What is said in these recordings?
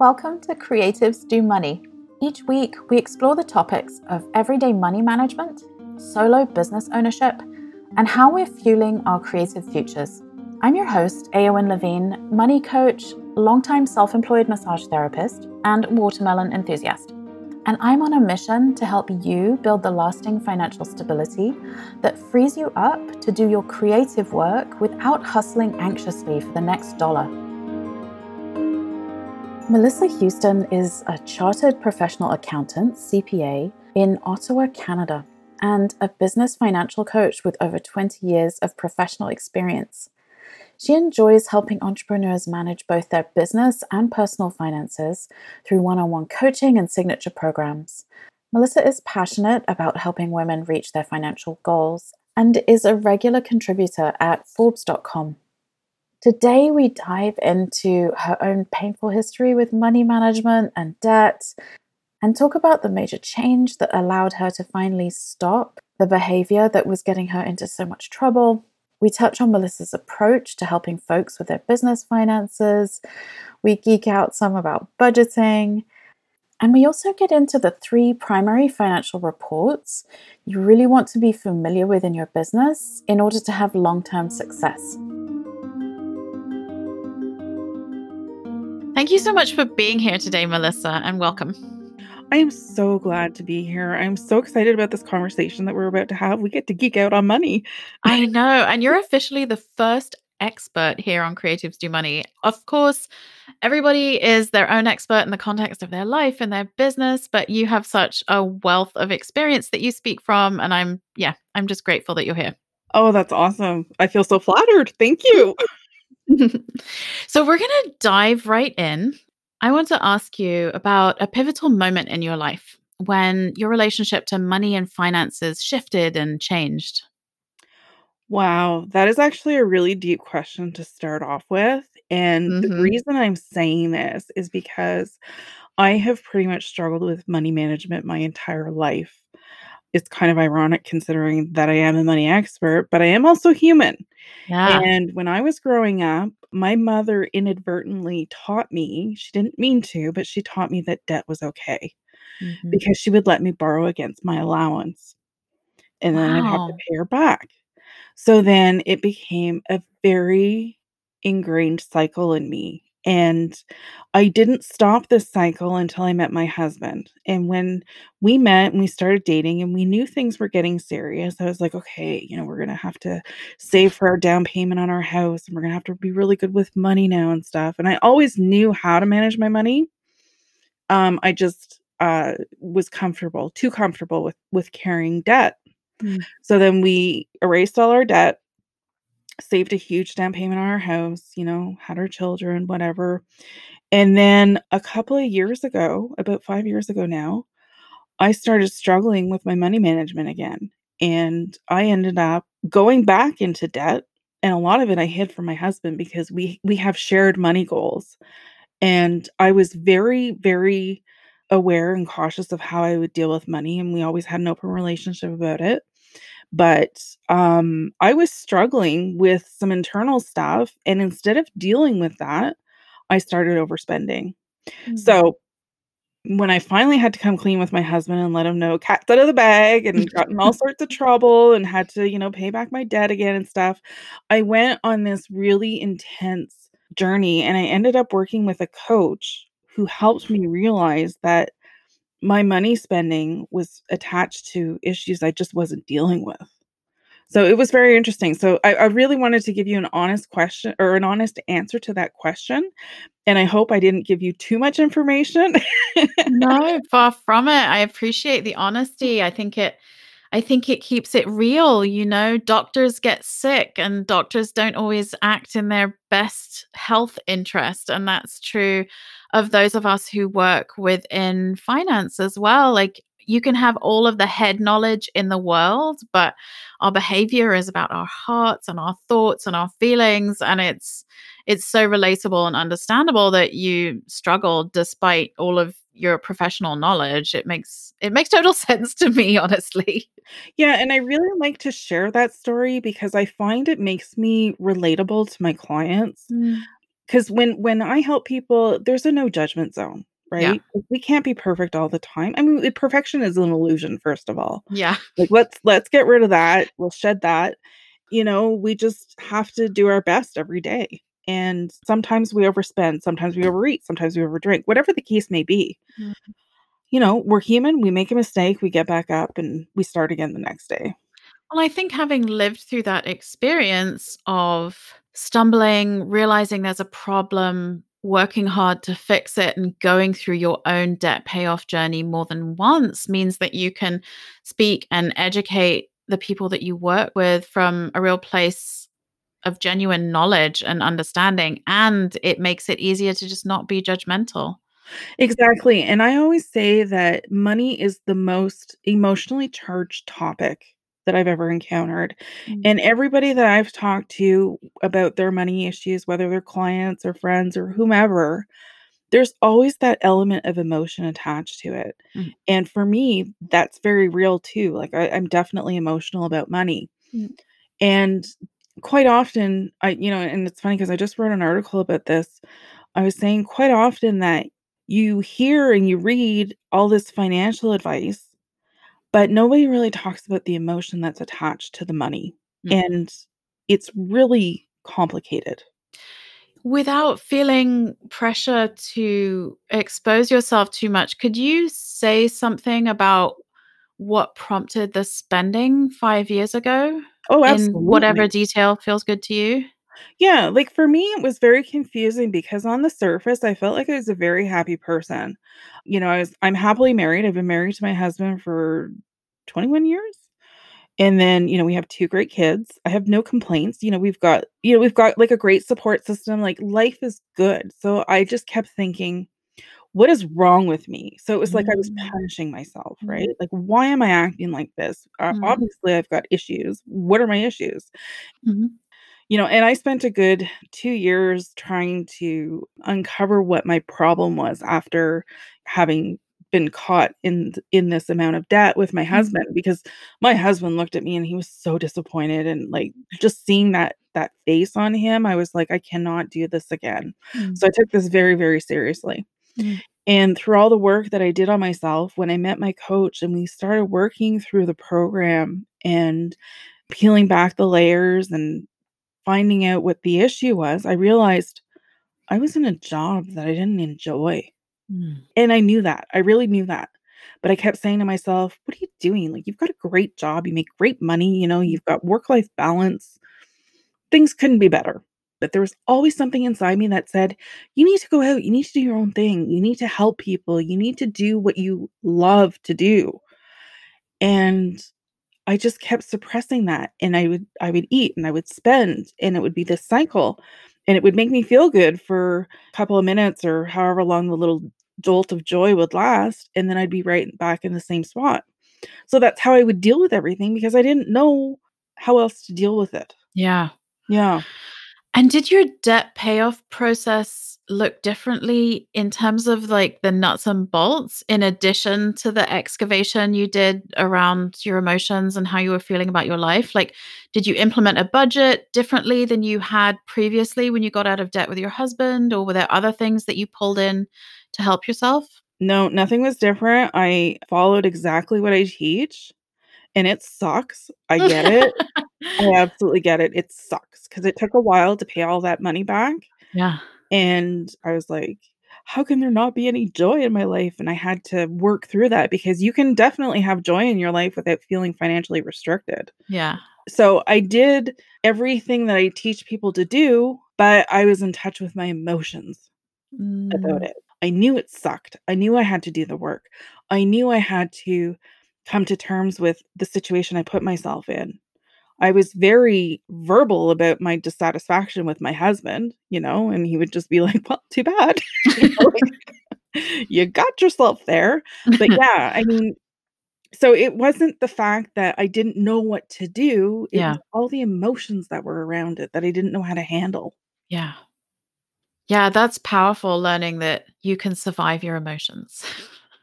Welcome to Creatives Do Money. Each week, we explore the topics of everyday money management, solo business ownership, and how we're fueling our creative futures. I'm your host, Eowyn Levine, money coach, longtime self employed massage therapist, and watermelon enthusiast. And I'm on a mission to help you build the lasting financial stability that frees you up to do your creative work without hustling anxiously for the next dollar. Melissa Houston is a chartered professional accountant, CPA, in Ottawa, Canada, and a business financial coach with over 20 years of professional experience. She enjoys helping entrepreneurs manage both their business and personal finances through one on one coaching and signature programs. Melissa is passionate about helping women reach their financial goals and is a regular contributor at Forbes.com. Today, we dive into her own painful history with money management and debt and talk about the major change that allowed her to finally stop the behavior that was getting her into so much trouble. We touch on Melissa's approach to helping folks with their business finances. We geek out some about budgeting. And we also get into the three primary financial reports you really want to be familiar with in your business in order to have long term success. Thank you so much for being here today, Melissa, and welcome. I am so glad to be here. I'm so excited about this conversation that we're about to have. We get to geek out on money. I know. And you're officially the first expert here on Creatives Do Money. Of course, everybody is their own expert in the context of their life and their business, but you have such a wealth of experience that you speak from. And I'm, yeah, I'm just grateful that you're here. Oh, that's awesome. I feel so flattered. Thank you. so we're going to dive right in. I want to ask you about a pivotal moment in your life when your relationship to money and finances shifted and changed. Wow, that is actually a really deep question to start off with. And mm-hmm. the reason I'm saying this is because I have pretty much struggled with money management my entire life it's kind of ironic considering that I am a money expert, but I am also human. Yeah. And when I was growing up, my mother inadvertently taught me, she didn't mean to, but she taught me that debt was okay mm-hmm. because she would let me borrow against my allowance and then wow. I'd have to pay her back. So then it became a very ingrained cycle in me and I didn't stop this cycle until I met my husband. And when we met and we started dating and we knew things were getting serious, I was like, okay, you know, we're going to have to save for our down payment on our house and we're going to have to be really good with money now and stuff. And I always knew how to manage my money. Um, I just uh, was comfortable, too comfortable with with carrying debt. Mm. So then we erased all our debt saved a huge down payment on our house, you know, had our children, whatever. And then a couple of years ago, about five years ago now, I started struggling with my money management again. And I ended up going back into debt. And a lot of it I hid from my husband because we we have shared money goals. And I was very, very aware and cautious of how I would deal with money. And we always had an open relationship about it but um, I was struggling with some internal stuff. And instead of dealing with that, I started overspending. Mm-hmm. So when I finally had to come clean with my husband and let him know cat's out of the bag and got in all sorts of trouble and had to, you know, pay back my debt again and stuff, I went on this really intense journey and I ended up working with a coach who helped me realize that my money spending was attached to issues I just wasn't dealing with. So it was very interesting. So I, I, really wanted to give you an honest question or an honest answer to that question. And I hope I didn't give you too much information. no, far from it. I appreciate the honesty. I think it I think it keeps it real. You know, doctors get sick and doctors don't always act in their best health interest. And that's true of those of us who work within finance as well. Like you can have all of the head knowledge in the world, but our behavior is about our hearts and our thoughts and our feelings. And it's it's so relatable and understandable that you struggle despite all of your professional knowledge it makes it makes total sense to me honestly yeah and i really like to share that story because i find it makes me relatable to my clients mm 'Cause when when I help people, there's a no judgment zone, Yeah. right? We can't be perfect all the time. I mean, perfection is an illusion, first of all. Yeah. Like, let's let's get rid of that. We'll shed that. You know, we just have to do our best every day. And sometimes we overspend, sometimes we overeat, sometimes we overdrink, whatever the case may be. Mhm. You know, we're human, we make a mistake, we get back up, and we start again the next day. Well, I think having lived through that experience of stumbling, realizing there's a problem, working hard to fix it, and going through your own debt payoff journey more than once means that you can speak and educate the people that you work with from a real place of genuine knowledge and understanding, and it makes it easier to just not be judgmental. Exactly, and I always say that money is the most emotionally charged topic that I've ever encountered, Mm. and everybody that I've talked to about their money issues, whether they're clients or friends or whomever, there's always that element of emotion attached to it, Mm. and for me, that's very real too, like, I I'm definitely emotional about money, Mm. and quite often, I you know, and it's funny because I just wrote an article about this. I was saying quite often that you hear and you read all this financial advice, but nobody really talks about the emotion that's attached to the money, Mm. and it's really complicated. Without feeling pressure to expose yourself too much, could you say something about what prompted the spending 5 years ago Oh, in whatever detail feels good to you? Yeah, like, for me, it was very confusing because on the surface, I felt like I was a very happy person. You know, I was I'm happily married, I've been married to my husband for 21 years? And then, you know, we have 2 great kids. I have no complaints, you know, we've got you know, we've got, like, a great support system, like, life is good. So, I just kept thinking, "What is wrong with me?" So, it was like I was Mm. punishing myself, right? Mm. Like, "Why am I acting like this? Uh, Mhm. obviously, I've got issues. What are my issues?" Mhm. You know, and I spent a good 2 years trying to uncover what my problem was after having been caught in in this amount of debt with my Mm. husband, because my husband looked at me and he was so disappointed and, like, just seeing that that face on him, I was like, "I cannot do this again." Mm. So, I took this very, very seriously. Mm. And through all the work that I did on myself, when I met my coach and we started working through the program and peeling back the layers and finding out what the issue was, I realized I was in a job that I didn't enjoy. Mm. And I knew that, I really knew that. But I kept saying to myself, "What are you doing? Like, you've got a great job, you make great money, you know, you've got work-life balance. Things couldn't be better." But there was always something inside me that said, "You need to go out, you need to do your own thing, you need to help people, you need to do what you love to do." And I just kept suppressing that, and I would I would eat, and I would spend, and it would be this cycle, and it would make me feel good for a couple of minutes or however long the little jolt of joy would last, and then I'd be right back in the same spot. So, that's how I would deal with everything because I didn't know how else to deal with it. Yeah. Yeah. And did your debt payoff process look differently in terms of, like, the nuts and bolts in addition to the excavation you did around your emotions and how you were feeling about your life? Like, did you implement a budget differently than you had previously when you got out of debt with your husband, or were there other things that you pulled in to help yourself? No, nothing was different. I followed exactly what I teach, and it sucks. I get it. I absolutely get it. It sucks because it took a while to pay all that money back, Yeah. and I was like, "How can there not be any joy in my life?" And I had to work through that because you can definitely have joy in your life without feeling financially restricted. Yeah. So, I did everything that I teach people to do, but I was in touch with my emotions about Mm. it. I knew it sucked. I knew I had to do the work. I knew I had to come to terms with the situation I put myself in. I was very verbal about my dissatisfaction with my husband, you know, and he would just be like, "Well, too bad." You know, like, "You got yourself there." But, yeah, I mean so it wasn't the fact that I didn't know what to do, it was Yeah. all the emotions that were around it that I didn't know how to handle. Yeah. Yeah, that's powerful learning that you can survive your emotions.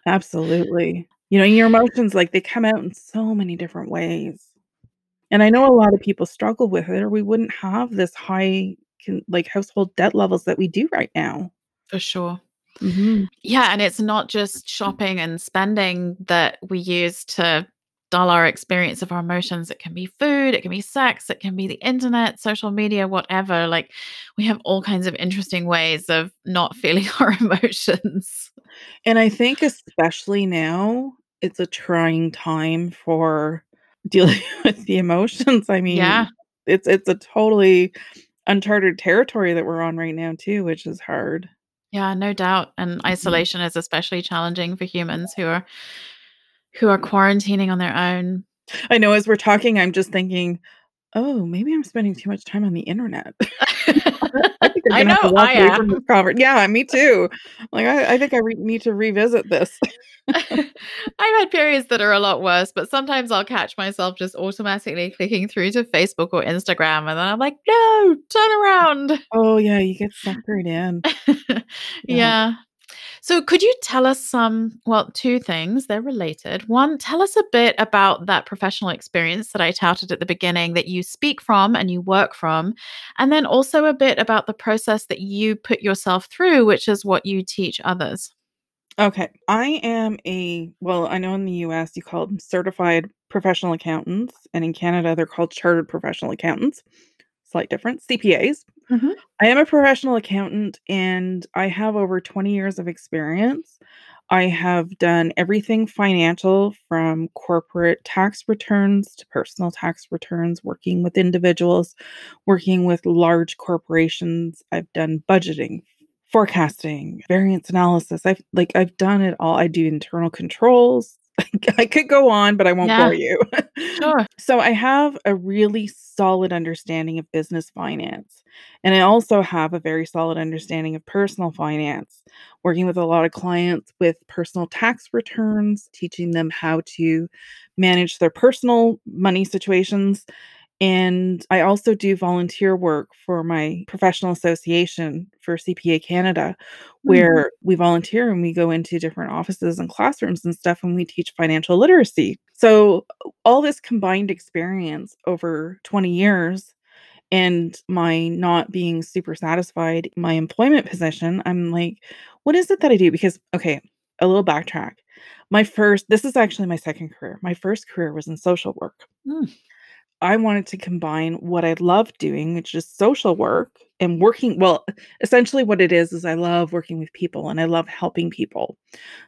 Absolutely. You know, your emotions, like, they come out in so many different ways. And I know a lot of people struggle with it or we wouldn't have this high like household debt levels that we do right now. For sure. Mm-hmm. Yeah, and it's not just shopping and spending that we use to dull our experience of our emotions. It can be food, it can be sex, it can be the internet, social media, whatever. Like we have all kinds of interesting ways of not feeling our emotions. And I think, especially now, it's a trying time for dealing with the emotions. I mean, Yeah. it's it's a totally uncharted territory that we're on right now too, which is hard. Yeah, no doubt. And Mhm. isolation is especially challenging for humans who are who are quarantining on their own. I know as we're talking, I'm just thinking, "Oh, maybe I'm spending too much time on the internet." I think I gonna have to know, I am. Yeah, me too. Like, I I think I re need to revisit this. I've had periods that are a lot worse, but sometimes I'll catch myself just automatically clicking through to Facebook or Instagram, and then I'm like, "No, turn around." Oh, yeah, you get suckered in. Yeah. Yeah. So could you tell us some well, 2 things, they're related. 1, tell us a bit about that professional experience that I touted at the beginning that you speak from and you work from, and then also a bit about the process that you put yourself through, which is what you teach others. Okay. I am a well, I know in the US you call them certified professional accountants, and in Canada they're called chartered professional accountants. Slight difference, CPAs. Mhm. I am a professional accountant and I have over 20 years of experience. I have done everything financial from corporate tax returns to personal tax returns, working with individuals, working with large corporations. I've done budgeting, forecasting, variance analysis. I've like I've done it all. I do internal controls. I could go on, but I won't Yeah. bore you. Sure. So I have a really solid understanding of business finance. And I also have a very solid understanding of personal finance, working with a lot of clients with personal tax returns, teaching them how to manage their personal money situations. And I also do volunteer work for my professional association for CPA Canada, Hmm. where we volunteer and we go into different offices and classrooms and stuff and we teach financial literacy. So, all this combined experience over 20 years and my not being super satisfied my employment position, I'm like, what is it that I do? Because, okay, a little backtrack. My first, this is actually my second career. My first career was in social work. Mm. I wanted to combine what I love doing, which is social work and working. Well, essentially, what it is, is I love working with people and I love helping people.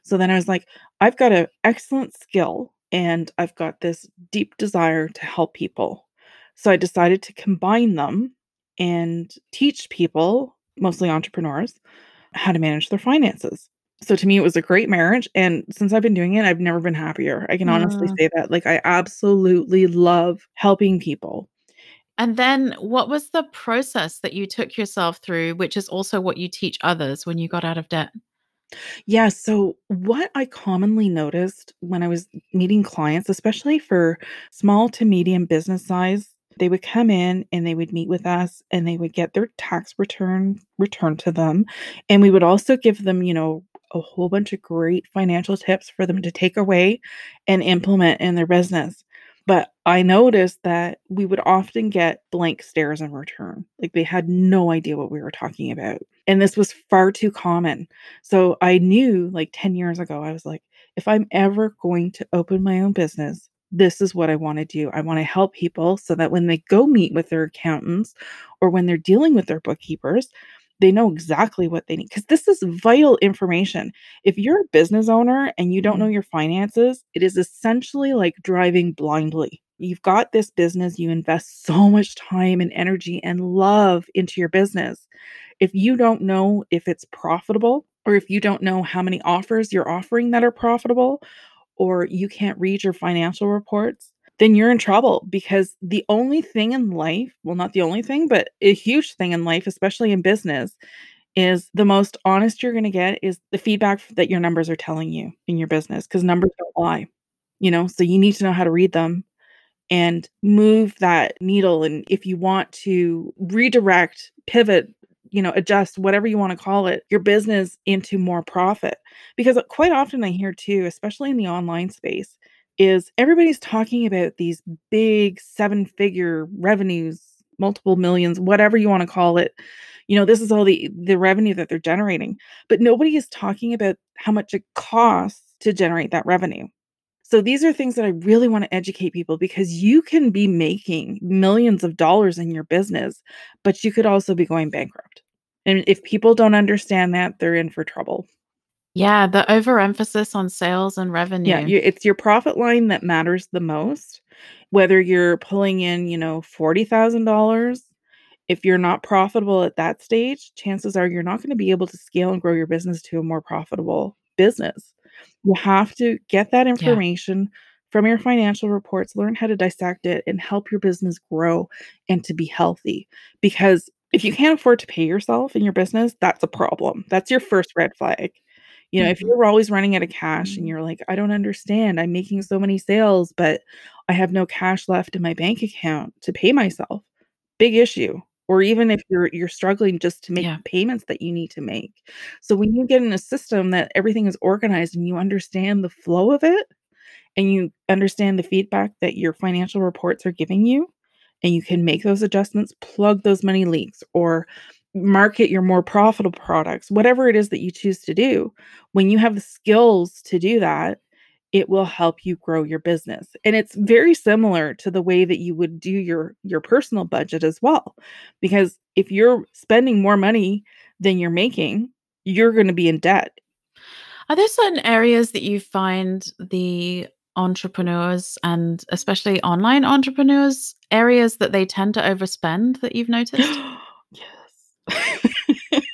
So then I was like, I've got an excellent skill and I've got this deep desire to help people. So I decided to combine them and teach people, mostly entrepreneurs, how to manage their finances. So to me, it was a great marriage. And since I've been doing it, I've never been happier. I can honestly Mm. say that. Like, I absolutely love helping people. And then what was the process that you took yourself through, which is also what you teach others when you got out of debt? Yeah. So, what I commonly noticed when I was meeting clients, especially for small to medium business size, they would come in and they would meet with us and they would get their tax return returned to them. And we would also give them, you know, a whole bunch of great financial tips for them to take away and implement in their business. But I noticed that we would often get blank stares in return. Like they had no idea what we were talking about. And this was far too common. So I knew like 10 years ago, I was like, if I'm ever going to open my own business, this is what I want to do. I want to help people so that when they go meet with their accountants or when they're dealing with their bookkeepers, they know exactly what they need because this is vital information. If you're a business owner and you don't mm-hmm. know your finances, it is essentially like driving blindly. You've got this business, you invest so much time and energy and love into your business. If you don't know if it's profitable or if you don't know how many offers you're offering that are profitable or you can't read your financial reports, then you're in trouble because the only thing in life, well, not the only thing, but a huge thing in life, especially in business, is the most honest you're going to get is the feedback that your numbers are telling you in your business because numbers don't lie, you know? So you need to know how to read them and move that needle. And if you want to redirect, pivot, you know, adjust, whatever you want to call it, your business into more profit. Because quite often I hear too, especially in the online space, is everybody's talking about these big seven figure revenues multiple millions, whatever you want to call it. You know, this is all the the revenue that they're generating. But nobody is talking about how much it costs to generate that revenue. So these are things that I really want to educate people because you can be making millions of dollars in your business, but you could also be going bankrupt. And if people don't understand that, they're in for trouble. Yeah, the overemphasis on sales and revenue. Yeah, you, it's your profit line that matters the most. Whether you're pulling in, you know, $40,000, if you're not profitable at that stage, chances are you're not going to be able to scale and grow your business to a more profitable business. You have to get that Yeah. information from your financial reports, learn how to dissect it, and help your business grow and to be healthy. Because if you can't afford to pay yourself in your business, that's a problem. That's your first red flag. You know, if Mhm. you're always running out of cash and Mhm. you're like, I don't understand, I'm making so many sales, but I have no cash left in my bank account to pay myself, big issue. Or even if you're you're struggling just to make Yeah. payments that you need to make. So when you get in a system that everything is organized and you understand the flow of it, and you understand the feedback that your financial reports are giving you, and you can make those adjustments, plug those money leaks, or market your more profitable products, whatever it is that you choose to do. When you have the skills to do that, it will help you grow your business. And it's very similar to the way that you would do your your personal budget as well. Because if you're spending more money than you're making, you're going to be in debt. Are there certain areas that you find the entrepreneurs and especially online entrepreneurs areas that they tend to overspend that you've noticed?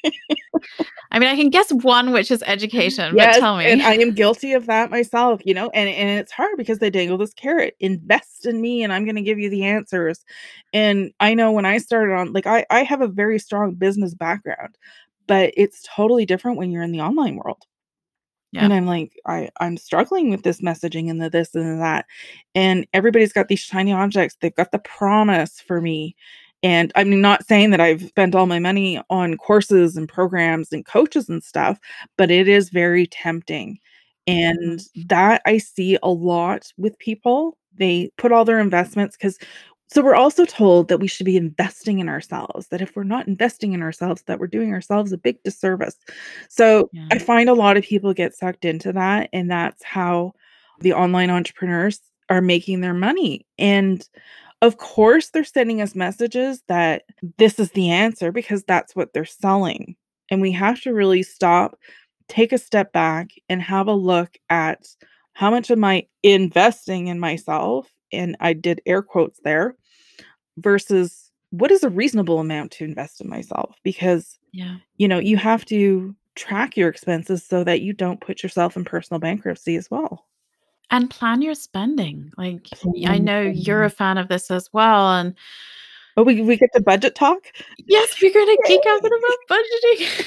I mean, I can guess one, which is education, but Yes, tell and me. I am guilty of that myself, you know, and and it's hard because they dangle this carrot, "Invest in me and I'm gonna give you the answers." And I know when I started on like I I have a very strong business background, but it's totally different when you're in the online world. Yeah. And I'm like, I I'm struggling with this messaging and the this and the that. And everybody's got these shiny objects. They've got the promise for me. And I'm not saying that I've spent all my money on courses and programs and coaches and stuff, but it is very tempting. And Mhm. that I see a lot with people. They put all their investments because so we're also told that we should be investing in ourselves, that if we're not investing in ourselves, that we're doing ourselves a big disservice. So Yeah. I find a lot of people get sucked into that, and that's how the online entrepreneurs are making their money. And of course, they're sending us messages that this is the answer because that's what they're selling. And we have to really stop, take a step back, and have a look at how much am I investing in myself? And I did air quotes there versus what is a reasonable amount to invest in myself? Because, Yeah. you know, you have to track your expenses so that you don't put yourself in personal bankruptcy as well. And plan your spending. Like, I know you're a fan of this as well, and Oh, we we get to budget talk? Yes, we're gonna geek out about budgeting.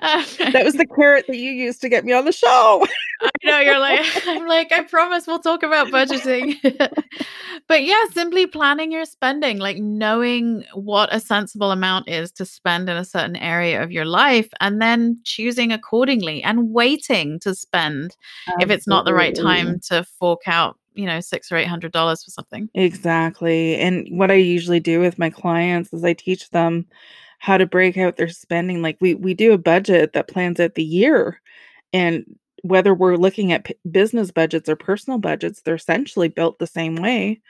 That was the carrot that you used to get me on the show. I know, you're like I'm like, "I promise we'll talk about budgeting." But, yeah, simply planning your spending, like, knowing what a sensible amount is to spend in a certain area of your life, and then choosing accordingly, and waiting to spend if it's not the right time to fork out, you know, 6 or $800 for something. Exactly, and what I usually do with my clients is I teach them how to break out their spending, like, we we do a budget that plans out the year, and whether we're looking at p business budgets or personal budgets, they're essentially built the same way,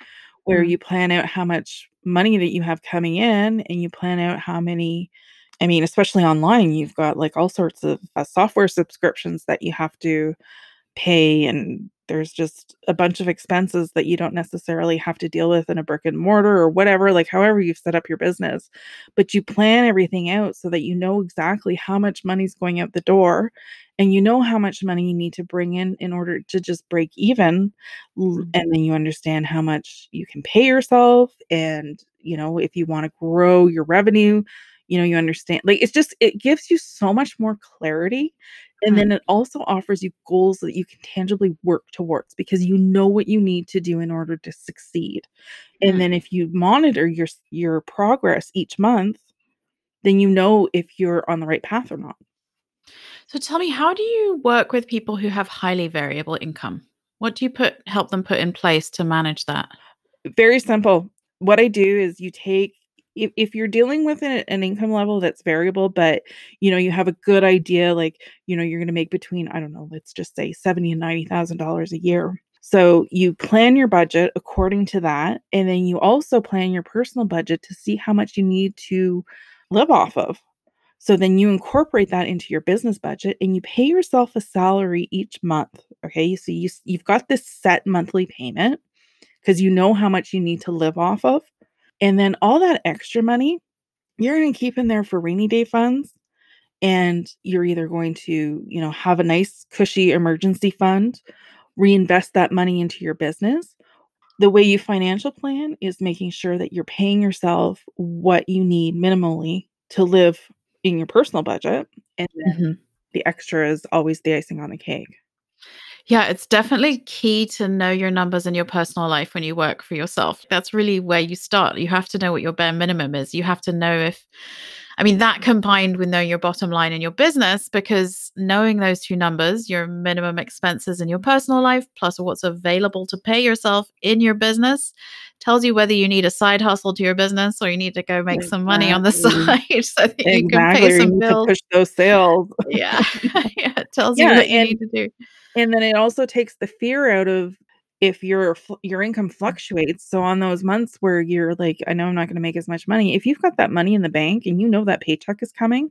where Mm. you plan out how much money that you have coming in, and you plan out how many I mean, especially online, you've got, like, all sorts of, uh, software subscriptions that you have to pay, and there's just a bunch of expenses that you don't necessarily have to deal with in a brick and mortar or whatever, like, however you've set up your business. But you plan everything out so that you know exactly how much money's going out the door, and you know how much money you need to bring in in order to just break even, l Mhm. and then you understand how much you can pay yourself, and, you know, if you wanna grow your revenue, you know, you understand like, it's just it gives you so much more clarity, and Mm. then it also offers you goals that you can tangibly work towards because you know what you need to do in order to succeed. And Mm. then if you monitor your your progress each month, then you know if you're on the right path or not. So tell me, how do you work with people who have highly variable income? What do you put help them put in place to manage that? Very simple. what I do is you take if, if you're dealing with an, an income level that's variable, but you know, you have a good idea, like, you know, you're going to make between, I don't know, let's just say 70 and $90,000 a year. So you plan your budget according to that. And then you also plan your personal budget to see how much you need to live off of. So then you incorporate that into your business budget and you pay yourself a salary each month. Okay. So you, you've got this set monthly payment because you know how much you need to live off of. And then all that extra money, you're going to keep in there for rainy day funds. And you're either going to, you know, have a nice cushy emergency fund, reinvest that money into your business. The way you financial plan is making sure that you're paying yourself what you need minimally to live in your personal budget. And then mm-hmm. the extra is always the icing on the cake. Yeah, it's definitely key to know your numbers in your personal life when you work for yourself. That's really where you start. You have to know what your bare minimum is. You have to know if, I mean, that combined with knowing your bottom line in your business, because knowing those two numbers, your minimum expenses in your personal life, plus what's available to pay yourself in your business, tells you whether you need a side hustle to your business or you need to go make exactly. some money on the side so that exactly. you can pay some bills. push those sales. yeah. yeah. It tells yeah, you what you need to do and then it also takes the fear out of if your your income fluctuates so on those months where you're like i know i'm not going to make as much money if you've got that money in the bank and you know that paycheck is coming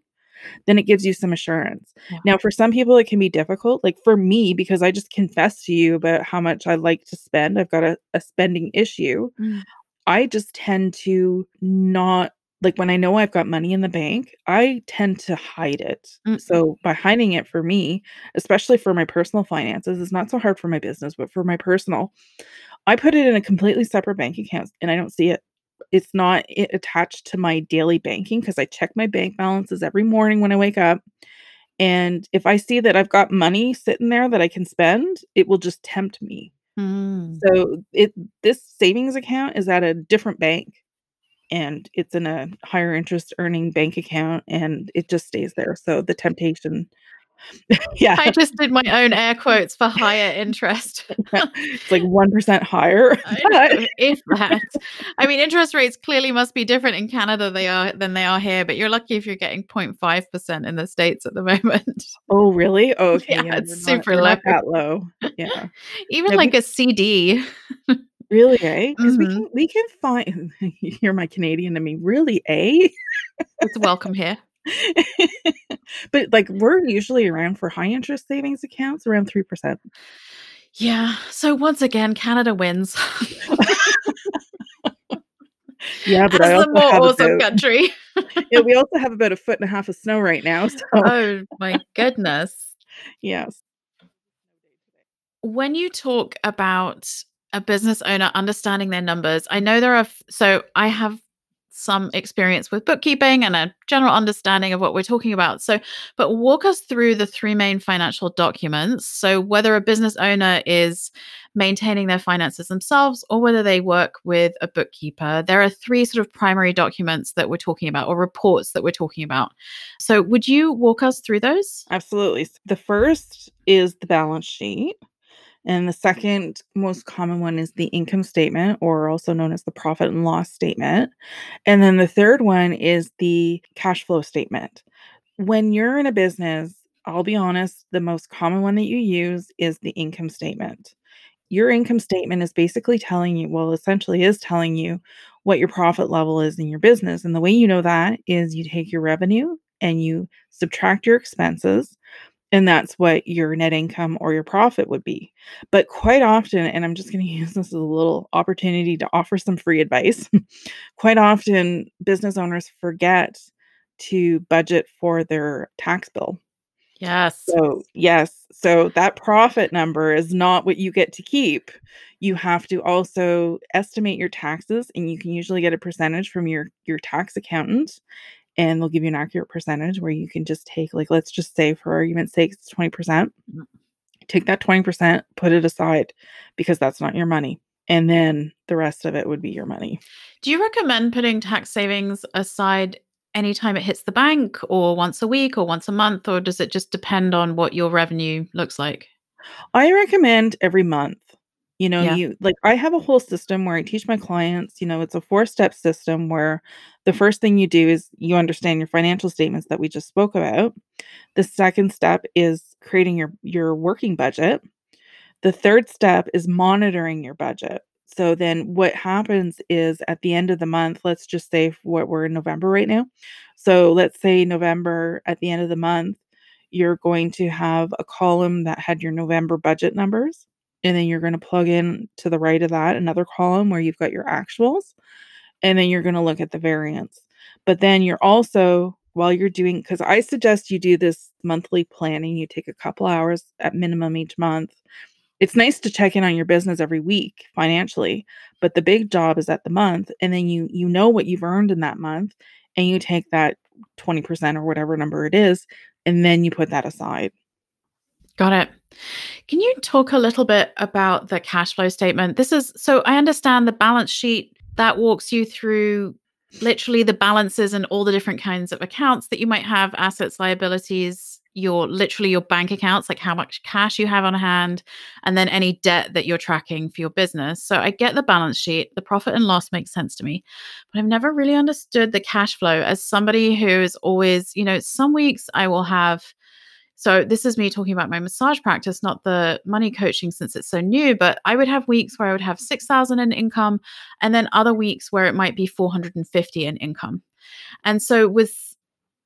then it gives you some assurance yeah. now for some people it can be difficult like for me because i just confessed to you about how much i like to spend i've got a, a spending issue mm. i just tend to not like when I know I've got money in the bank, I tend to hide it. Mm-hmm. So by hiding it for me, especially for my personal finances, it's not so hard for my business, but for my personal, I put it in a completely separate bank account and I don't see it. It's not it attached to my daily banking because I check my bank balances every morning when I wake up. And if I see that I've got money sitting there that I can spend, it will just tempt me. Mm. So it this savings account is at a different bank and it's in a higher interest earning bank account and it just stays there. So the temptation yeah. I just did my own air quotes for higher interest. it's like 1% higher. know, if that. I mean, interest rates clearly must be different in Canada they are than they are here, but you're lucky if you're getting 0.5% in the States at the moment. Oh, really? Oh, okay. Yeah, yeah it's super low. Not that low. Yeah. Even like a CD. Really, eh? Because we mm-hmm. can we can find you're my Canadian I mean, really, eh? It's welcome here. but like we're usually around for high interest savings accounts around three percent. Yeah. So once again, Canada wins. yeah, but As I also the more awesome about, country. yeah, we also have about a foot and a half of snow right now. So. Oh my goodness. yes. When you talk about a business owner understanding their numbers. I know there are, so I have some experience with bookkeeping and a general understanding of what we're talking about. So, but walk us through the three main financial documents. So, whether a business owner is maintaining their finances themselves or whether they work with a bookkeeper, there are three sort of primary documents that we're talking about or reports that we're talking about. So, would you walk us through those? Absolutely. The first is the balance sheet. And the second most common one is the income statement, or also known as the profit and loss statement. And then the third one is the cash flow statement. When you're in a business, I'll be honest, the most common one that you use is the income statement. Your income statement is basically telling you, well, essentially is telling you what your profit level is in your business. And the way you know that is you take your revenue and you subtract your expenses and that's what your net income or your profit would be. But quite often, and I'm just going to use this as a little opportunity to offer some free advice, quite often business owners forget to budget for their tax bill. Yes. So, yes. So that profit number is not what you get to keep. You have to also estimate your taxes and you can usually get a percentage from your your tax accountant and they'll give you an accurate percentage where you can just take like let's just say for argument's sake it's 20% mm. take that 20% put it aside because that's not your money and then the rest of it would be your money. Do you recommend putting tax savings aside anytime it hits the bank or once a week or once a month or does it just depend on what your revenue looks like? I recommend every month You know, Yeah. you like I have a whole system where I teach my clients, you know, it's a four-step system where the first thing you do is you understand your financial statements that we just spoke about. The second step is creating your your working budget. The third step is monitoring your budget. So then what happens is at the end of the month, let's just say what we're in November right now. So let's say November at the end of the month, you're going to have a column that had your November budget numbers. And then you're going to plug in to the right of that another column where you've got your actuals. And then you're going to look at the variance. But then you're also, while you're doing, because I suggest you do this monthly planning, you take a couple hours at minimum each month. It's nice to check in on your business every week financially, but the big job is at the month. And then you you know what you've earned in that month and you take that 20% or whatever number it is, and then you put that aside. Got it. Can you talk a little bit about the cash flow statement? This is so I understand the balance sheet that walks you through literally the balances and all the different kinds of accounts that you might have, assets, liabilities, your literally your bank accounts, like how much cash you have on hand, and then any debt that you're tracking for your business. So I get the balance sheet, the profit and loss makes sense to me, but I've never really understood the cash flow as somebody who is always, you know, some weeks I will have so this is me talking about my massage practice, not the money coaching since it's so new, but I would have weeks where I would have 6,000 in income and then other weeks where it might be 450 in income. And so with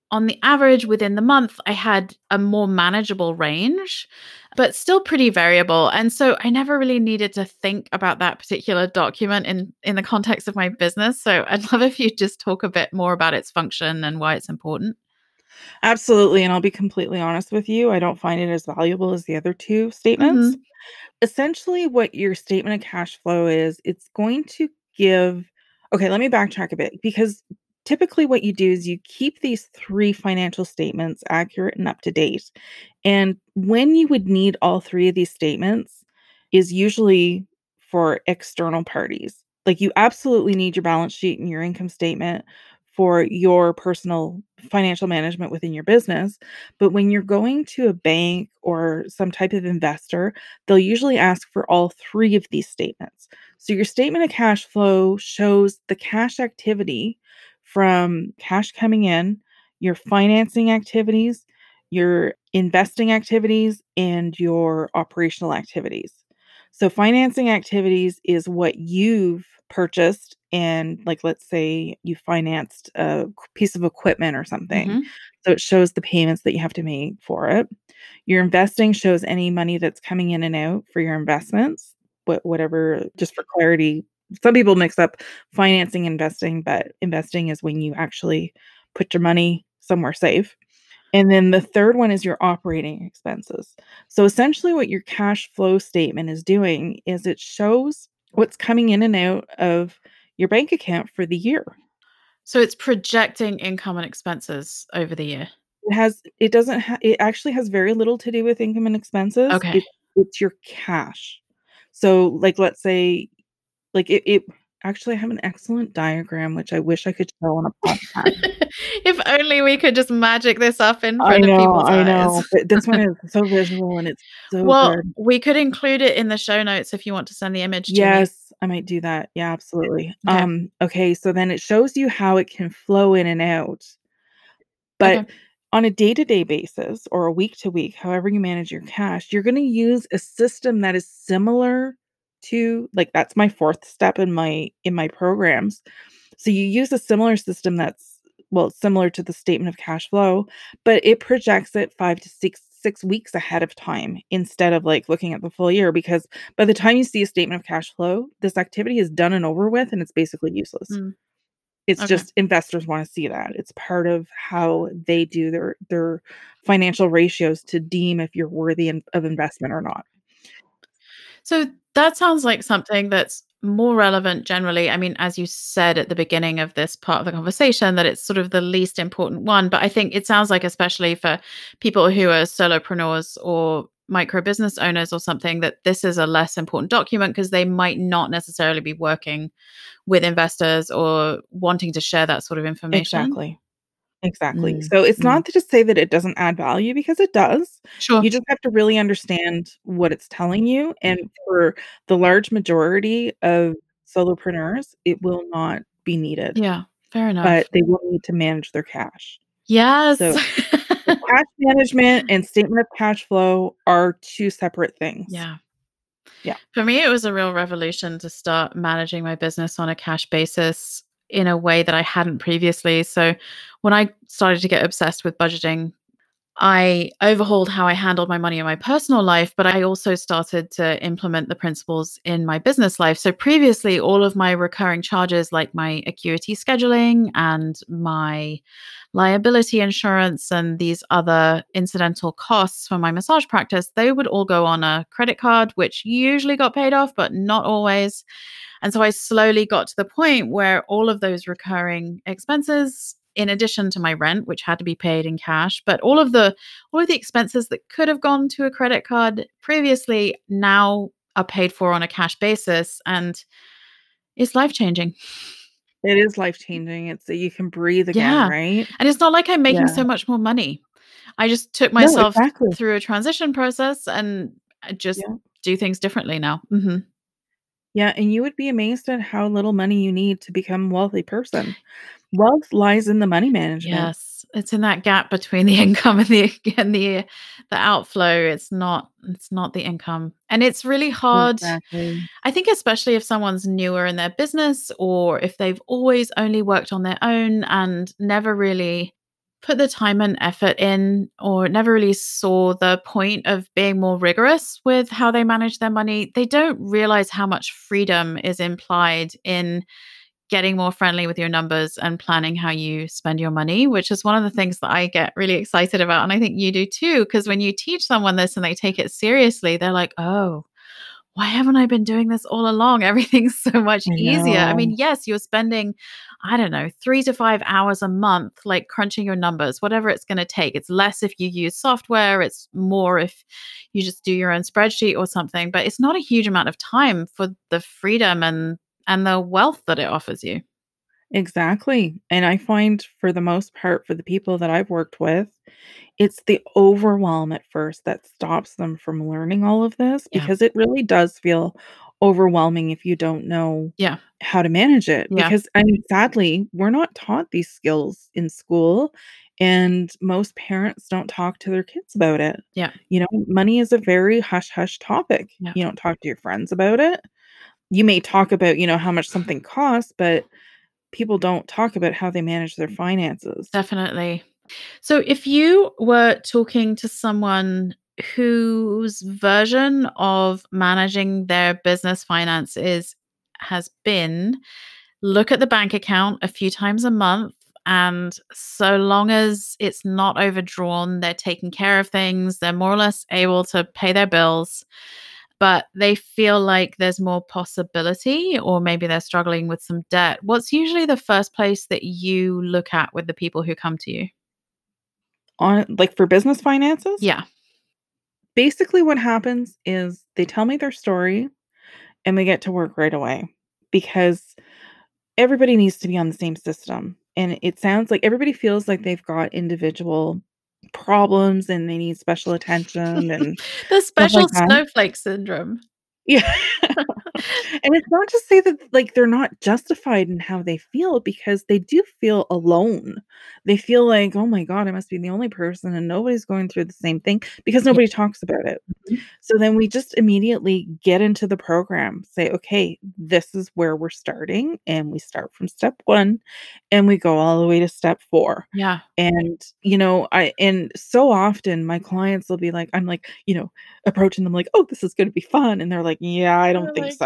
on the average within the month, I had a more manageable range, but still pretty variable. And so I never really needed to think about that particular document in, in the context of my business. So I'd love if you just talk a bit more about its function and why it's important. Absolutely, and I'll be completely honest with you, I don't find it as valuable as the other 2 statements. Mhm. Essentially, what your statement of cash flow is, it's going to give okay, let me backtrack a bit because typically what you do is you keep these 3 financial statements accurate and up to date. And when you would need all 3 of these statements is usually for external parties. Like you absolutely need your balance sheet and your income statement for your personal financial management within your business. But when you're going to a bank or some type of investor, they'll usually ask for all three of these statements. So your statement of cash flow shows the cash activity from cash coming in, your financing activities, your investing activities, and your operational activities. So financing activities is what you've purchased and like let's say you financed a piece of equipment or something. Mhm. So it shows the payments that you have to make for it. Your investing shows any money that's coming in and out for your investments. What whatever just for clarity, some people mix up financing investing, but investing is when you actually put your money somewhere safe. And then the third one is your operating expenses. So essentially what your cash flow statement is doing is it shows what's coming in and out of your bank account for the year. So it's projecting income and expenses over the year. It has it doesn't ha it actually has very little to do with income and expenses. Okay. It it's your cash. So, like, let's say, like, it it actually, I have an excellent diagram, which I wish I could show on a podcast. if only we could just magic this up in front of know, people's I know, eyes. this one is so visual and it's so Well, good. we could include it in the show notes if you want to send the image to me. Yes, I might do that. Yeah, absolutely. Okay. Um, okay, so then it shows you how it can flow in and out. But Okay. on a day-to-day basis or a week to week, however you manage your cash, you're gonna use a system that is similar to like that's my 4th step in my in my programs. So you use a similar system that's well, similar to the statement of cash flow, but it projects it 5 to 6 6 weeks ahead of time instead of like looking at the full year because by the time you see a statement of cash flow, this activity is done and over with and it's basically useless. Mm. It's Okay. just investors wanna see that. It's part of how they do their their financial ratios to deem if you're worthy in of investment or not. So that sounds like something that's more relevant generally. I mean, as you said at the beginning of this part of the conversation, that it's sort of the least important one. But I think it sounds like, especially for people who are solopreneurs or micro business owners or something, that this is a less important document because they might not necessarily be working with investors or wanting to share that sort of information. Exactly. Exactly. Mm, so it's mm. not to just say that it doesn't add value because it does. Sure. You just have to really understand what it's telling you. And for the large majority of solopreneurs, it will not be needed. Yeah, fair enough. But they will need to manage their cash. Yes. So cash management and statement of cash flow are two separate things. Yeah. Yeah. For me, it was a real revolution to start managing my business on a cash basis in a way that I hadn't previously. So when I started to get obsessed with budgeting, I overhauled how I handled my money in my personal life, but I also started to implement the principles in my business life. So previously, all of my recurring charges, like my acuity scheduling and my liability insurance and these other incidental costs for my massage practice, they would all go on a credit card, which usually got paid off, but not always. And so I slowly got to the point where all of those recurring expenses in addition to my rent which had to be paid in cash but all of the all of the expenses that could have gone to a credit card previously now are paid for on a cash basis and it's life changing it is life changing it's that you can breathe again yeah. right and it's not like i'm making yeah. so much more money i just took myself no, exactly. through a transition process and just yeah. do things differently now mm-hmm. Yeah, and you would be amazed at how little money you need to become a wealthy person. Wealth lies in the money management. Yes, it's in that gap between the income and the and the the outflow. It's not it's not the income. And it's really hard. Exactly. I think especially if someone's newer in their business or if they've always only worked on their own and never really put the time and effort in or never really saw the point of being more rigorous with how they manage their money, they don't realize how much freedom is implied in getting more friendly with your numbers and planning how you spend your money, which is one of the mm-hmm. things that I get really excited about. And I think you do too, because when you teach someone this and they take it seriously, they're like, oh, why haven't I been doing this all along? Everything's so much I easier. I mean, yes, you're spending, I don't know, three to five hours a month, like crunching your numbers, whatever it's going to take. It's less if you use software, it's more if you just do your own spreadsheet or something, but it's not a huge amount of time for the freedom and and the wealth that it offers you. Exactly. And I find for the most part, for the people that I've worked with, it's the overwhelm at first that stops them from learning all of this Yeah. because it really does feel overwhelming if you don't know Yeah. how to manage it. Yeah. Because I mean, sadly, we're not taught these skills in school, and most parents don't talk to their kids about it. Yeah. You know, money is a very hush hush topic. Yeah. You don't talk to your friends about it. You may talk about, you know, how much something costs, but people don't talk about how they manage their mm. finances. Definitely. So, if you were talking to someone whose version of managing their business finances has been look at the bank account a few times a month, and so long as it's not overdrawn, they're taking care of things, they're more or less able to pay their bills but they feel like there's more possibility or maybe they're struggling with some debt, what's usually the first place that you look at with the people who come to you? On like for business finances? Yeah. Basically what happens is they tell me their story and we get to work right away because everybody needs to be on the same system. And it sounds like everybody feels like they've got individual problems and they need special attention and the special like snowflake syndrome. Yeah. and it's not to say that like they're not justified in how they feel because they do feel alone. They feel like, oh my God, I must be the only person and nobody's going through the same thing because nobody talks about it. Mm-hmm. So then we just immediately get into the program, say, okay, this is where we're starting. And we start from step one and we go all the way to step four. Yeah. And, you know, I, and so often my clients will be like, I'm like, you know, approaching them like, oh, this is going to be fun. And they're like, yeah, I don't think like, so.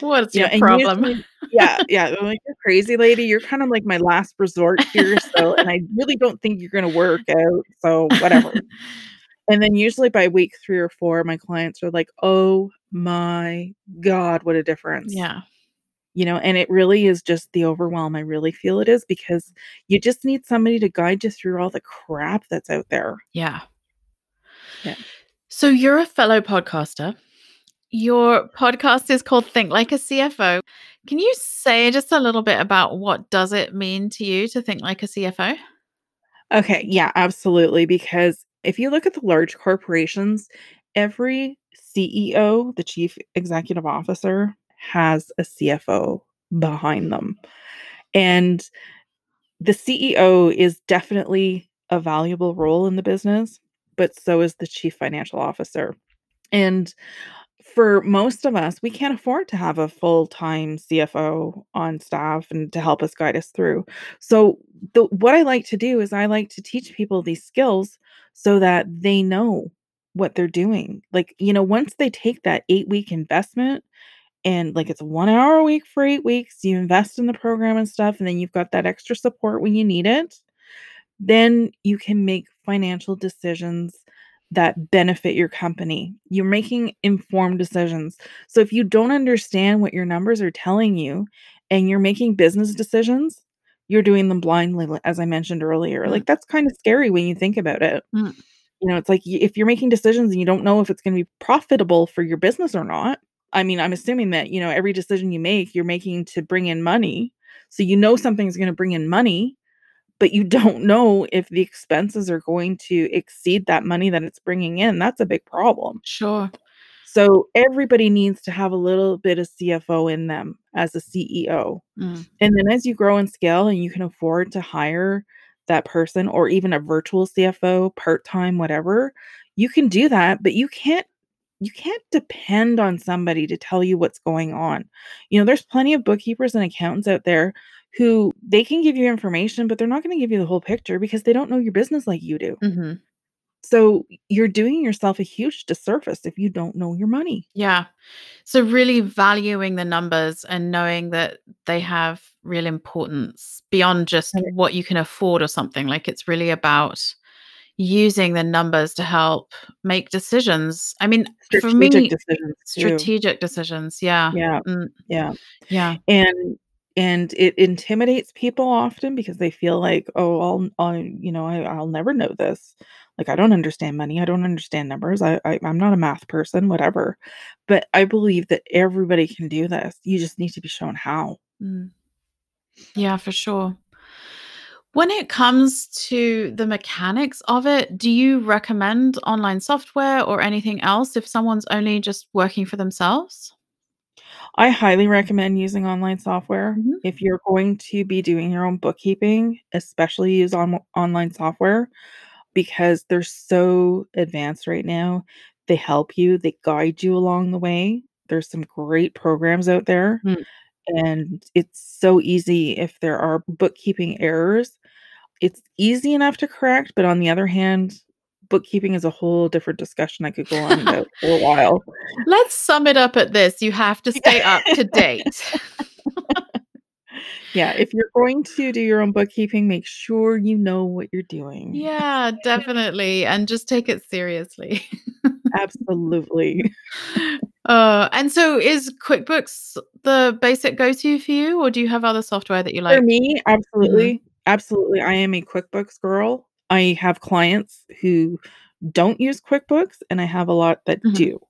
What's your problem? Usually, yeah, yeah. I'm like, you're crazy lady. You're kind of like my last resort here. So, and I really don't think you're going to work out. So, whatever. and then usually by week three or four, my clients are like, oh my God, what a difference. Yeah. You know, and it really is just the overwhelm. I really feel it is because you just need somebody to guide you through all the crap that's out there. Yeah. Yeah. So, you're a fellow podcaster. Your podcast is called Think Like a CFO. Can you say just a little bit about what does it mean to you to think like a CFO? Okay, yeah, absolutely, because if you look at the large corporations, every CEO, the chief executive officer, has a CFO behind them. And the CEO is definitely a valuable role in the business, but so is the chief financial officer. And for most of us, we can't afford to have a full-time CFO on staff and to help us guide us through. So, the what I like to do is I like to teach people these skills so that they know what they're doing. Like, you know, once they take that 8-week investment and like it's 1 hour a week for 8 weeks, you invest in the program and stuff, and then you've got that extra support when you need it, then you can make financial decisions that benefit your company. You're making informed decisions. So if you don't understand what your numbers are telling you and you're making business decisions, you're doing them blindly, as I mentioned earlier. Mm. Like that's kind of scary when you think about it. Mm. You know, it's like if you're making decisions and you don't know if it's going to be profitable for your business or not. I mean, I'm assuming that, you know, every decision you make, you're making to bring in money. So you know something's going to bring in money but you don't know if the expenses are going to exceed that money that it's bringing in. That's a big problem. Sure. So everybody needs to have a little bit of CFO in them as a CEO. Mm. And then as you grow and scale and you can afford to hire that person or even a virtual CFO, part-time, whatever, you can do that, but you can't you can't depend on somebody to tell you what's going on. You know, there's plenty of bookkeepers and accountants out there who they can give you information, but they're not going to give you the whole picture because they don't know your business like you do. Mm-hmm. So you're doing yourself a huge disservice if you don't know your money. Yeah. So really valuing the numbers and knowing that they have real importance beyond just what you can afford or something. Like it's really about using the numbers to help make decisions. I mean, for Strategic me, decisions too. strategic decisions. Yeah. Yeah. Mm, Yeah. yeah. And and it intimidates people often because they feel like, "Oh, I'll I'll you know, I I'll never know this. Like, I don't understand money. I don't understand numbers. I, I I'm not a math person, whatever." But I believe that everybody can do this. You just need to be shown how. Mm. Yeah, for sure. When it comes to the mechanics of it, do you recommend online software or anything else if someone's only just working for themselves? I highly recommend using online software. Mhm. If you're going to be doing your own bookkeeping, especially use on online software because they're so advanced right now. They help you, they guide you along the way. There's some great programs out there, Mm. and it's so easy if there are bookkeeping errors. It's easy enough to correct, but on the other hand, bookkeeping is a whole different discussion I could go on about for a while. Let's sum it up at this. You have to stay up to date. Yeah, if you're going to do your own bookkeeping, make sure you know what you're doing. Yeah, definitely. And just take it seriously. Absolutely. Uh, and so is QuickBooks the basic go-to for you, or do you have other software that you like? For me, Mhm. absolutely. Absolutely. I am a QuickBooks girl. I have clients who don't use QuickBooks, and I have a lot that Mhm. do.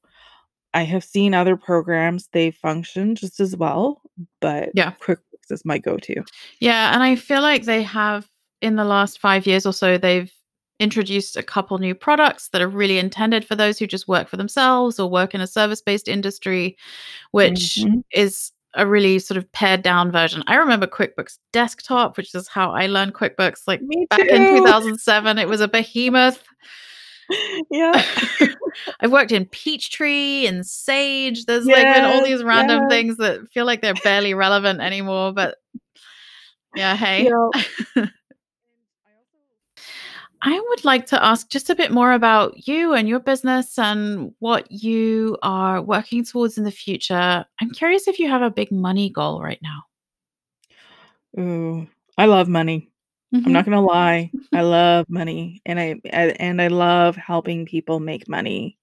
I have seen other programs, they function just as well, but Yeah. QuickBooks is my go-to. Yeah, and I feel like they have in the last 5 years or so, they've introduced a couple new products that are really intended for those who just work for themselves or work in a service-based industry, which Mhm. is a really sort of pared down version. I remember QuickBooks Desktop, which is how I learned QuickBooks, like, Me back in 2007. It was a behemoth. Yeah. I've worked in Peachtree and Sage. There's, like, been all these random yes. things that feel like they're barely relevant anymore, but yeah, hey. Yeah. I would like to ask just a bit more about you and your business and what you are working towards in the future. I'm curious if you have a big money goal right now. Ooh, I love money. I'm Mhm. not gonna lie. I love money, and I and I love helping people make money.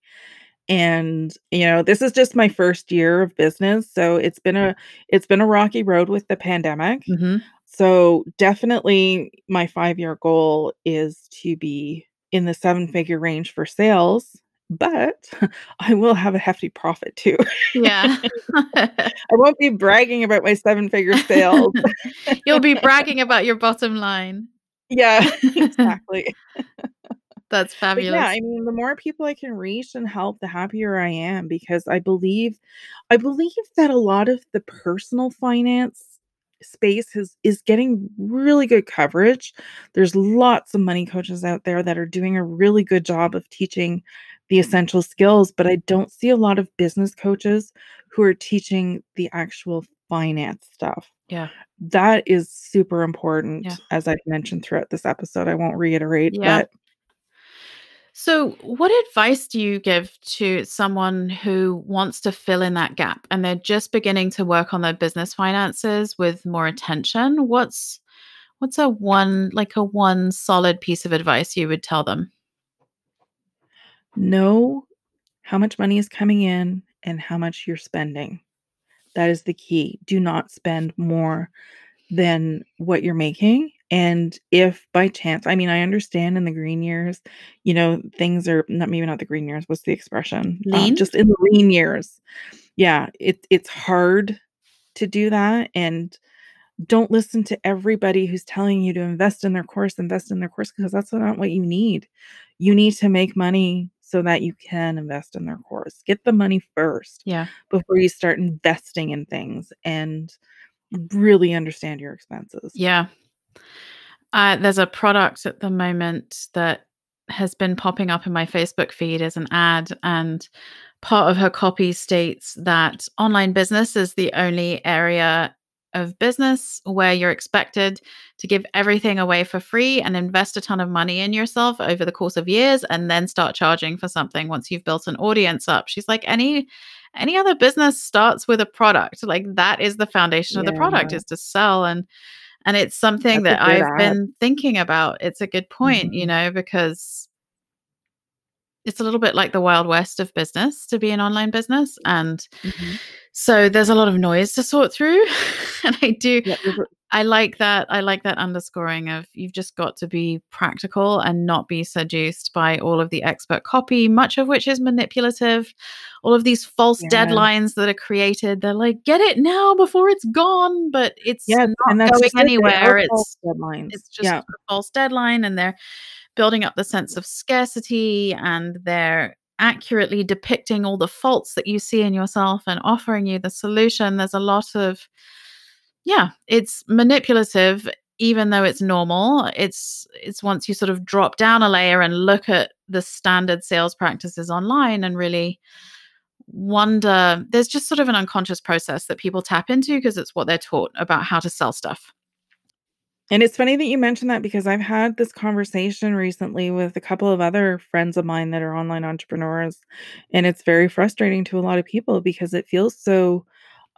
And, you know, this is just my 1st year of business, so it's been a it's been a rocky road with the pandemic. Mhm. So, definitely my five-year goal is to be in the seven-figure range for sales, but I will have a hefty profit too. Yeah. I won't be bragging about my seven-figure sales. You'll be bragging about your bottom line. Yeah, exactly. That's But fabulous. yeah, I mean, the more people I can reach and help, the happier I am because I believe I believe that a lot of the personal finance space is is getting really good coverage. There's lots of money coaches out there that are doing a really good job of teaching the essential skills, but I don't see a lot of business coaches who are teaching the actual finance stuff. Yeah. That is super important, Yeah. as I've mentioned throughout this episode. I won't reiterate, Yeah. but So, what advice do you give to someone who wants to fill in that gap and they're just beginning to work on their business finances with more attention? What's what's a one like a one solid piece of advice you would tell them? know how much money is coming in and how much you're spending. That is the key. Do not spend more than what you're making. And if by chance, I mean, I understand in the green years, you know, things are not maybe not the green years. What's the expression? Um, Lean? just in the lean years. Yeah, it, it's hard to do that. And don't listen to everybody who's telling you to invest in their course, invest in their course, because that's not what you need. You need to make money so that you can invest in their course. Get the money first Yeah. before you start investing in things and really understand your expenses. Yeah. Uh, there's a product at the moment that has been popping up in my Facebook feed as an ad, and part of her copy states that online business is the only area of business where you're expected to give everything away for free and invest a ton of money in yourself over the course of years and then start charging for something once you've built an audience up. She's like any any other business starts with a product. Like that is the foundation of the product is to sell and and it's something That's that I've ad. been thinking about. It's a good point, you Mhm. know, because it's a little bit like the wild west of business to be an online business and Mhm. so there's a lot of noise to sort through and I do Yeah, there's a I like that I like that underscoring of you've just got to be practical and not be seduced by all of the expert copy much of which is manipulative all of these false Yeah. deadlines that are created they're like get it now before it's gone but it's Yeah, not going anywhere it's deadlines. it's just Yeah. a false deadline and they're building up the sense of scarcity and they're accurately depicting all the faults that you see in yourself and offering you the solution there's a lot of yeah it's manipulative even though it's normal it's it's once you sort of drop down a layer and look at the standard sales practices online and really wonder there's just sort of an unconscious process that people tap into because it's what they're taught about how to sell stuff And it's funny that you mentioned that because I've had this conversation recently with a couple of other friends of mine that are online entrepreneurs, and it's very frustrating to a lot of people because it feels so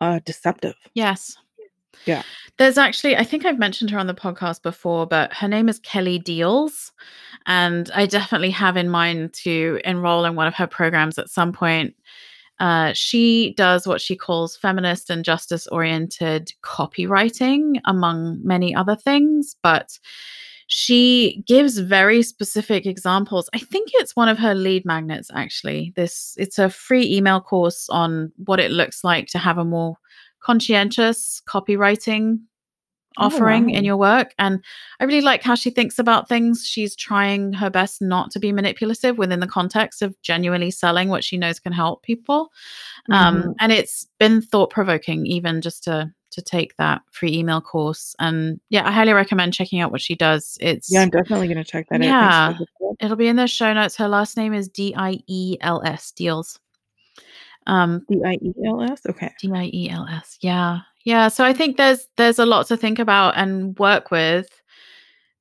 uh, deceptive. Yes. Yeah. There's actually, I think I've mentioned her on the podcast before, but her name is Kelly Diels. And I definitely have in mind to enroll in one of her programs at some point. Uh, she does what she calls feminist and justice oriented copywriting, among many other things. But she gives very specific examples. I think it's one of her lead magnets, actually. This it's a free email course on what it looks like to have a more conscientious copywriting Oh, offering in your work. And I really like how she thinks about things. She's trying her best not to be manipulative within the context of genuinely selling what she knows can help people. Um, Mhm. and it's been thought provoking, even just to to take that free email course. And yeah, I highly recommend checking out what she does. It's Yeah, I'm definitely going to check that Yeah. out. Thanks for the tip. it'll be in the show notes. Her last name is D I E L S Diels. Um, D-I-E-L-S? Okay. D I E L S. Yeah. Yeah. So I think there's there's a lot to think about and work with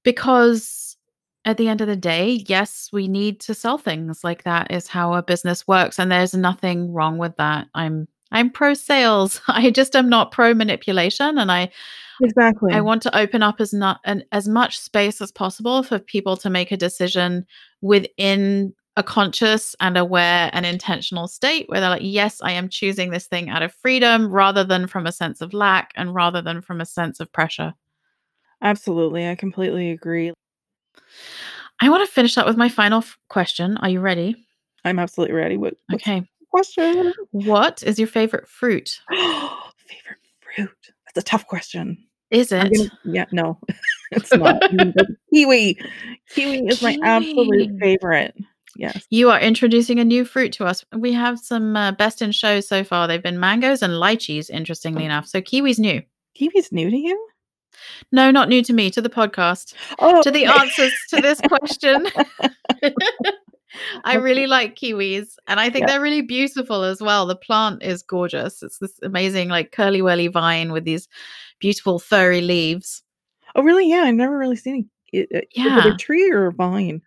because at the end of the day, yes, we need to sell things. Like that is how a business works. And there's nothing wrong with that. I'm I'm pro sales. I just am not pro manipulation. And I Exactly. I want to open up as not an, as much space as possible for people to make a decision within a conscious and aware and intentional state where they're like, yes, I am choosing this thing out of freedom rather than from a sense of lack and rather than from a sense of pressure. Absolutely. I completely agree. I want to finish up with my final f- question. Are you ready? I'm absolutely ready. What, Okay. question? What is your favorite fruit? Favorite fruit? That's a tough question. Is it? Gonna, yeah, no, it's not. kiwi. Kiwi is kiwi. my absolute favorite. Yes. You are introducing a new fruit to us. We have some uh, best in shows so far. They've been mangoes and lychees, interestingly enough. So kiwi's new. Kiwi's new to you? No, not new to me, to the podcast. Oh, to the answers to this question. I really like kiwis and I think yeah. they're really beautiful as well. The plant is gorgeous. It's this amazing, like curly whirly vine with these beautiful furry leaves. Oh, really? Yeah, I've never really seen it. it yeah. A tree or a vine?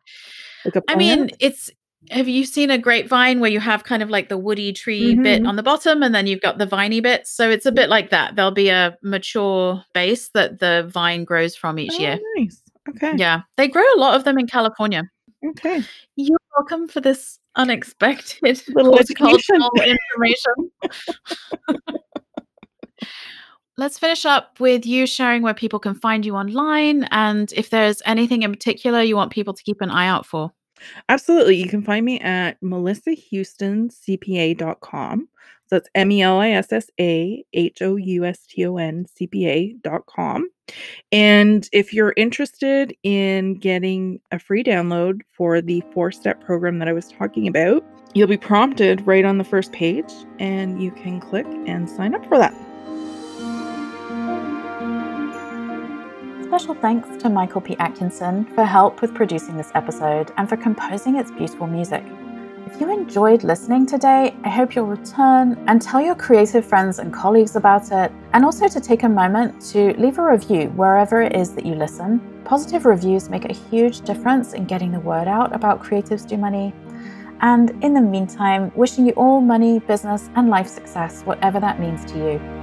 Like I mean, it's have you seen a grapevine where you have kind of like the woody tree mm-hmm. bit on the bottom and then you've got the viney bits? So it's a bit like that. There'll be a mature base that the vine grows from each oh, year. Nice. Okay. Yeah. They grow a lot of them in California. Okay. You're welcome for this unexpected little education information. Let's finish up with you sharing where people can find you online and if there's anything in particular you want people to keep an eye out for. Absolutely. You can find me at melissahoustoncpa.com. So that's M E L I S S A H O U S T O N C P A.com. And if you're interested in getting a free download for the four step program that I was talking about, you'll be prompted right on the first page and you can click and sign up for that. Special thanks to Michael P. Atkinson for help with producing this episode and for composing its beautiful music. If you enjoyed listening today, I hope you'll return and tell your creative friends and colleagues about it, and also to take a moment to leave a review wherever it is that you listen. Positive reviews make a huge difference in getting the word out about Creatives Do Money. And in the meantime, wishing you all money, business, and life success, whatever that means to you.